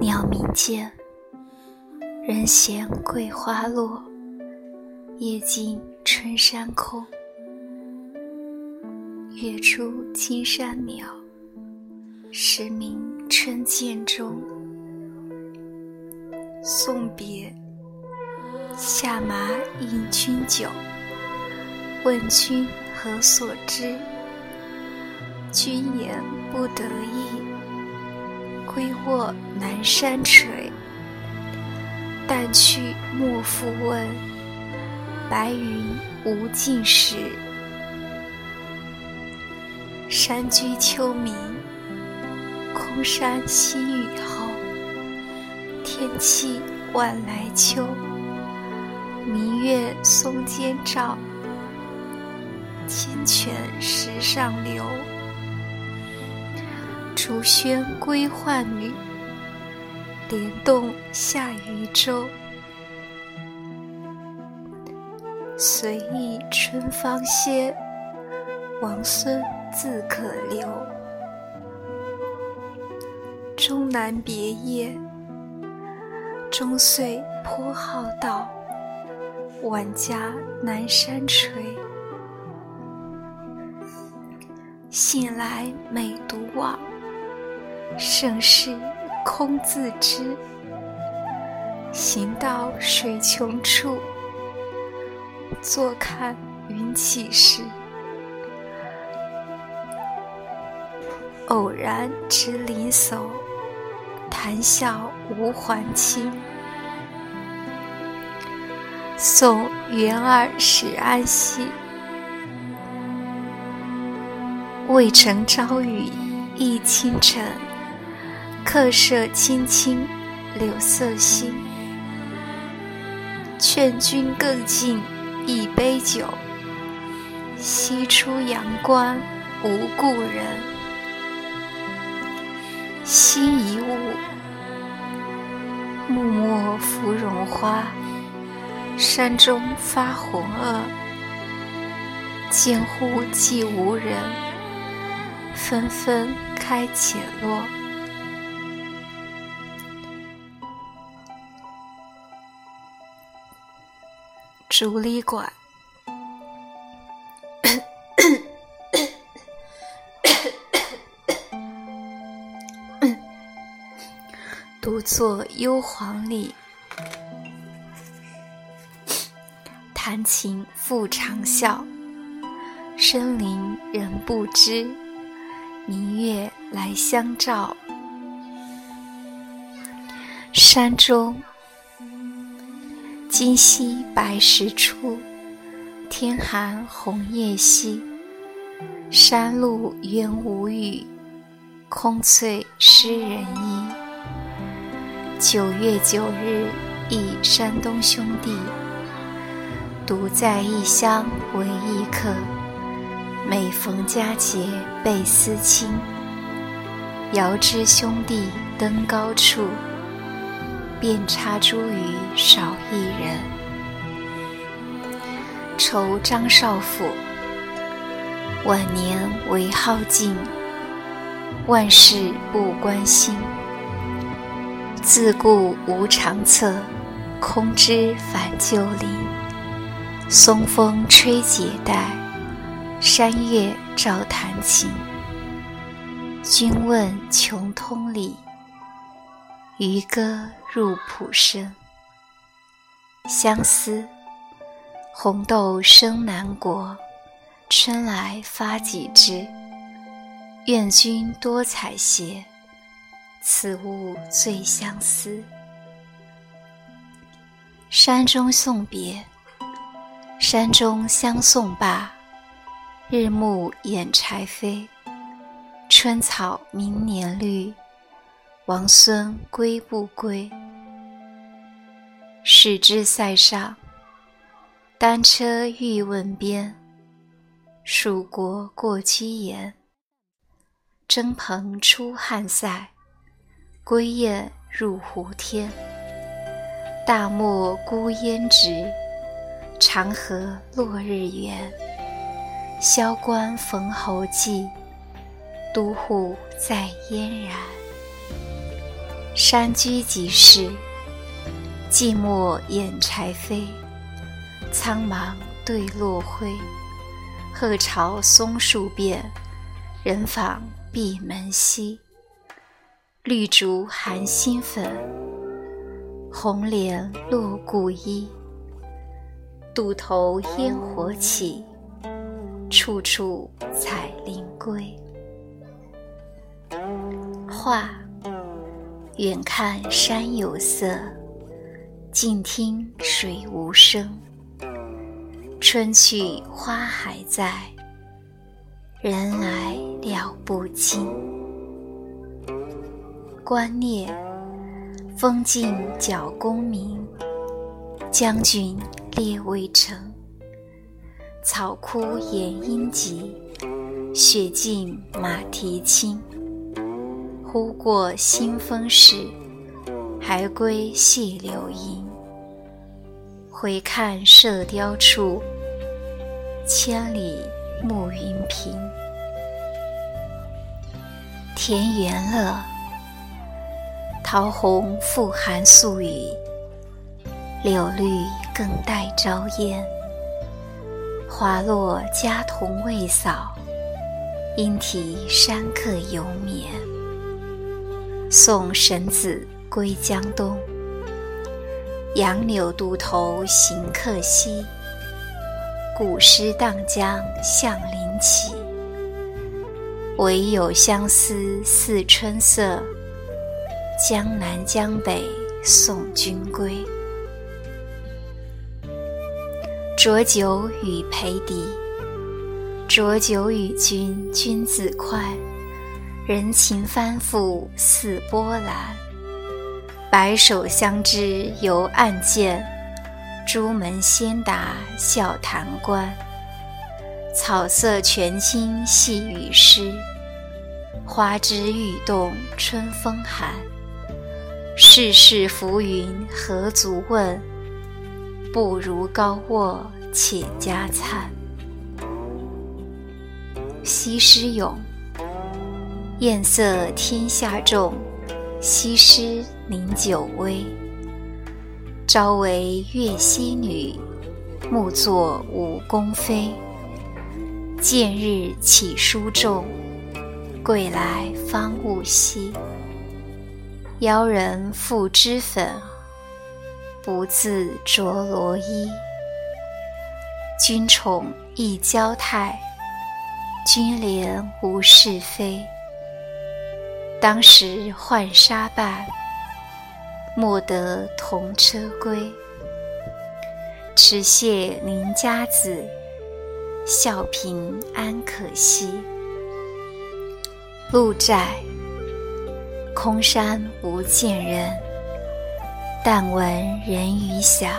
鸟鸣涧，人闲桂花落，夜静春山空。月出惊山鸟，时鸣春涧中。送别，下马饮君酒，问君何所之？君言不得意，归卧南山陲。但去莫复问，白云无尽时。山居秋暝，空山新雨后。天气晚来秋，明月松间照，清泉石上流。竹喧归浣女，莲动下渔舟。随意春芳歇，王孙自可留。终南别业，终岁颇好道。晚家南山陲，醒来每独往。盛世空自知，行到水穷处，坐看云起时。偶然值林叟，谈笑无还期。送元二使安西，渭城朝雨浥轻尘。客舍青青柳色新，劝君更尽一杯酒。西出阳关无故人，辛夷坞，木末芙蓉花，山中发红萼。见乎寂无人，纷纷开且落。竹里馆，独坐幽篁里，弹琴复长啸。深林人不知，明月来相照。山中。今夕白石出，天寒红叶稀。山路原无语，空翠湿人衣。九月九日忆山东兄弟，独在异乡为异客。每逢佳节倍思亲，遥知兄弟登高处。遍插茱萸少一人，愁张少府，晚年唯好静，万事不关心。自顾无长策，空知返旧林。松风吹解带，山月照弹琴。君问穷通理。渔歌入浦声，相思。红豆生南国，春来发几枝。愿君多采撷，此物最相思。山中送别，山中相送罢，日暮掩柴扉。春草明年绿。王孙归不归？始知塞上，单车欲问边。蜀国过居延，征蓬出汉塞。归雁入胡天。大漠孤烟直，长河落日圆。萧关逢侯骑，都护在燕然。山居即是，寂寞掩柴扉，苍茫对落晖。鹤巢松树遍，人访闭门稀。绿竹含新粉，红莲落故衣。渡头烟火起，处处采菱归。画。远看山有色，近听水无声。春去花还在，人来了不惊。观念，风劲角功名，将军列未成。草枯掩阴疾，雪尽马蹄轻。忽过新丰市，还归细柳营。回看射雕处，千里暮云平。田园乐，桃红复含宿雨，柳绿更带朝烟。花落家童未扫，莺啼山客犹眠。送神子归江东，杨柳渡头行客稀。古诗荡江向林起，唯有相思似春色。江南江北送君归，浊酒与裴迪，浊酒与君君自快。人情翻覆似波澜，白首相知犹暗箭，朱门先达笑谈官。草色泉青细雨湿，花枝欲动春风寒。世事浮云何足问，不如高卧且加餐。西施咏。艳色天下重，西施宁久微。朝为越溪女，暮作武宫妃。见日起书重，归来方悟稀。邀人赋脂粉，不自着罗衣。君宠亦娇态，君怜无是非。当时浣纱伴，莫得同车归。持谢邻家子，笑贫安可惜。鹿柴，空山无见人，但闻人语响。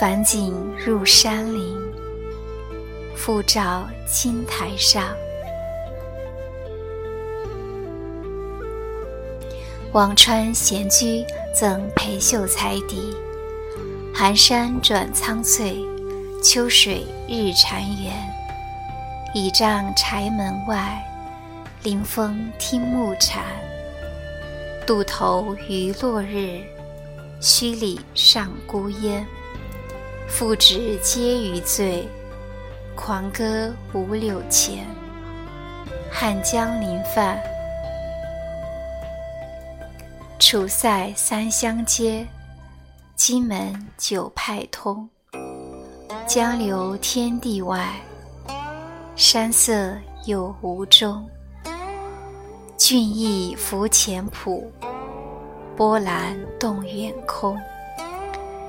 返景入山林，复照青苔上。辋川闲居赠裴秀才邸，寒山转苍翠，秋水日潺湲。倚杖柴门外，临风听暮蝉。渡头余落日，墟里上孤烟。复值皆余醉，狂歌五柳前。汉江临泛。楚塞三湘接，金门九派通。江流天地外，山色有无中。俊逸浮浅浦，波澜动远空。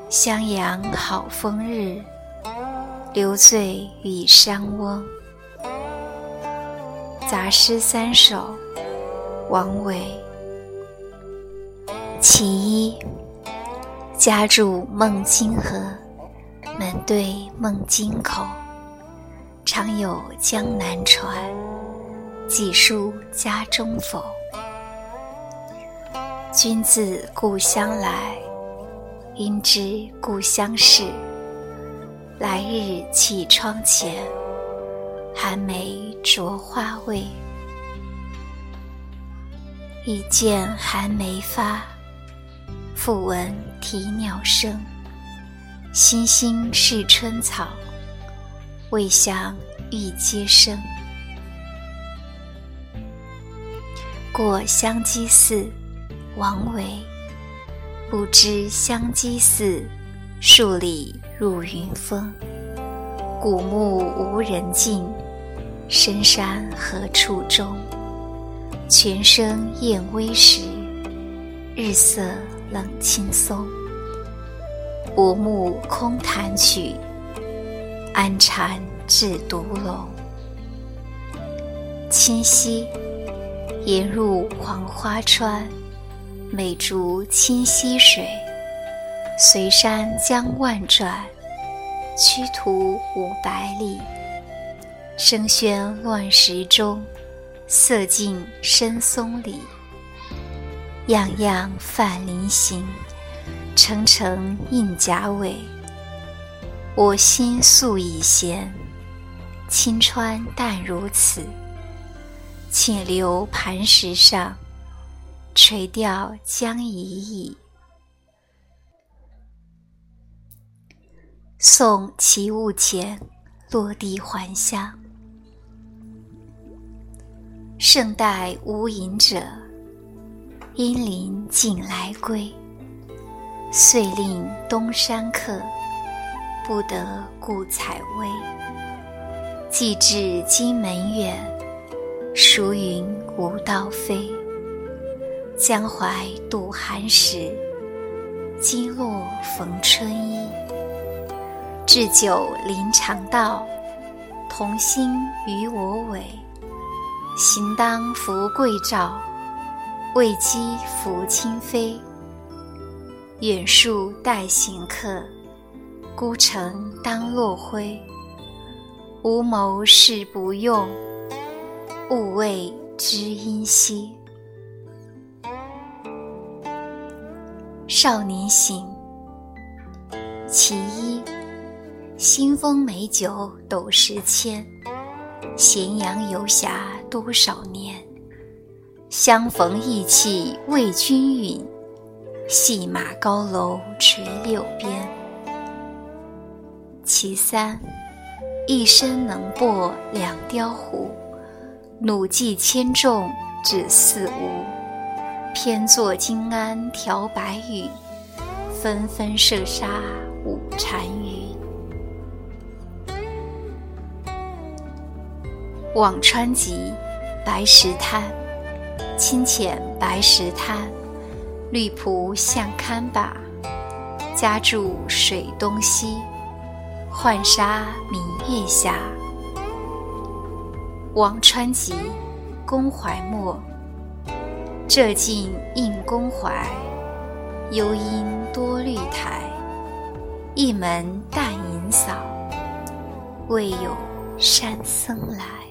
襄阳好风日，留醉与山翁。杂诗三首，王维。其一，家住孟津河，门对孟津口，常有江南船，寄书家中否？君自故乡来，应知故乡事。来日绮窗前，寒梅著花未？已见寒梅发，复闻啼鸟声。星星是春草，未向玉阶生。过香积寺，王维。不知香积寺，数里入云峰。古木无人径，深山何处钟？泉声燕微时，日色冷青松。薄暮空弹曲，安禅至独楼。清溪，沿入黄花川，美竹清溪水。随山江万转，驱途五百里。声喧乱石中。色尽深松里，样样泛菱形，层层印甲尾。我心素已闲，清川淡如此。请留磐石上，垂钓将已矣。送其物前，落地还乡。胜待无隐者，因林尽来归。遂令东山客，不得故采薇。既至荆门远，孰云无道飞？江淮渡寒食，金络逢春衣。置酒临长道，同心与我违。行当拂桂棹，未几拂清飞。远树待行客，孤城当落晖。无谋事不用，勿谓知音稀。少年行，其一，新丰美酒斗十千。咸阳游侠多少年？相逢意气为君允，戏马高楼垂柳边。其三，一身能破两雕壶，弩骑千重只似无。偏坐金鞍调白羽，纷纷射杀五单于。辋川集，白石滩，清浅白石滩，绿蒲向堪把，家住水东西，浣纱明月下。王川集，宫怀墨。浙近应宫怀，幽阴多绿苔，一门淡银扫，未有山僧来。